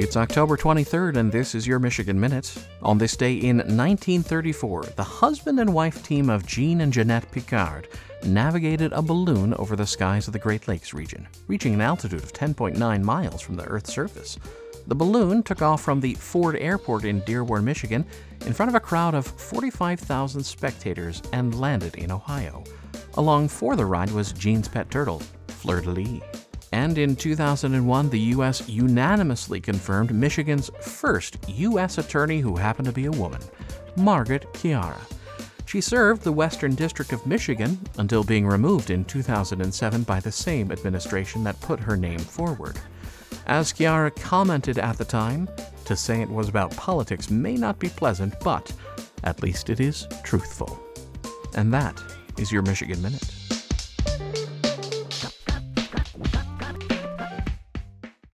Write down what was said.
It's October 23rd, and this is your Michigan Minute. On this day in 1934, the husband and wife team of Jean and Jeannette Piccard navigated a balloon over the skies of the Great Lakes region, reaching an altitude of 10.9 miles from the Earth's surface. The balloon took off from the Ford Airport in Dearborn, Michigan, in front of a crowd of 45,000 spectators and landed in Ohio. Along for the ride was Jean's pet turtle, Fleur de Lis. And in 2001, the U.S. unanimously confirmed Michigan's first U.S. attorney who happened to be a woman, Margaret Chiara. She served the Western District of Michigan until being removed in 2007 by the same administration that put her name forward. As Chiara commented at the time, to say it was about politics may not be pleasant, but at least it is truthful. And that is your Michigan Minute.